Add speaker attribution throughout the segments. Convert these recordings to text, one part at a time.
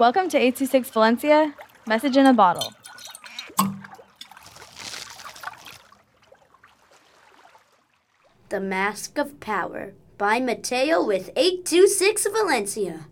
Speaker 1: Welcome to 826 Valencia, message in a bottle.
Speaker 2: The Mask of Power by Mateo with 826 Valencia.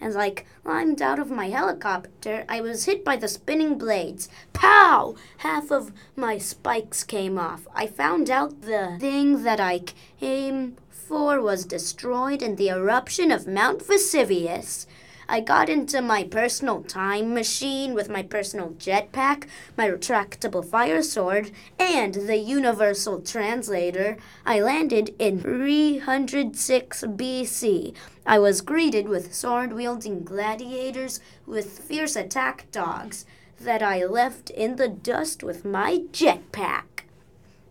Speaker 2: As I climbed out of my helicopter, I was hit by the spinning blades. Pow! Half of my spikes came off. I found out the thing that I came for was destroyed in the eruption of Mount Vesuvius. I got into my personal time machine with my personal jetpack, my retractable fire sword, and the universal translator. I landed in 306 BC. I was greeted with sword wielding gladiators with fierce attack dogs that I left in the dust with my jetpack.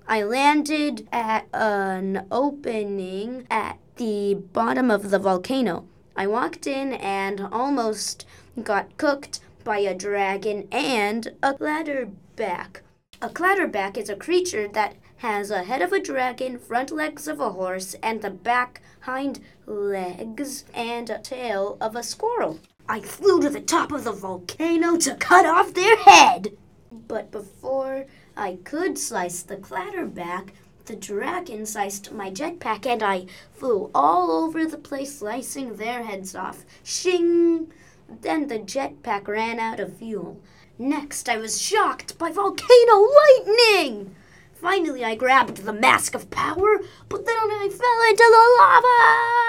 Speaker 2: I landed at an opening at the bottom of the volcano. I walked in and almost got cooked by a dragon and a clatterback. A clatterback is a creature that has a head of a dragon, front legs of a horse, and the back hind legs and a tail of a squirrel. I flew to the top of the volcano to cut off their head. But before I could slice the clatterback, the dragon sliced my jetpack and I flew all over the place, slicing their heads off. Shing! Then the jetpack ran out of fuel. Next, I was shocked by volcano lightning! Finally, I grabbed the mask of power, but then I fell into the lava!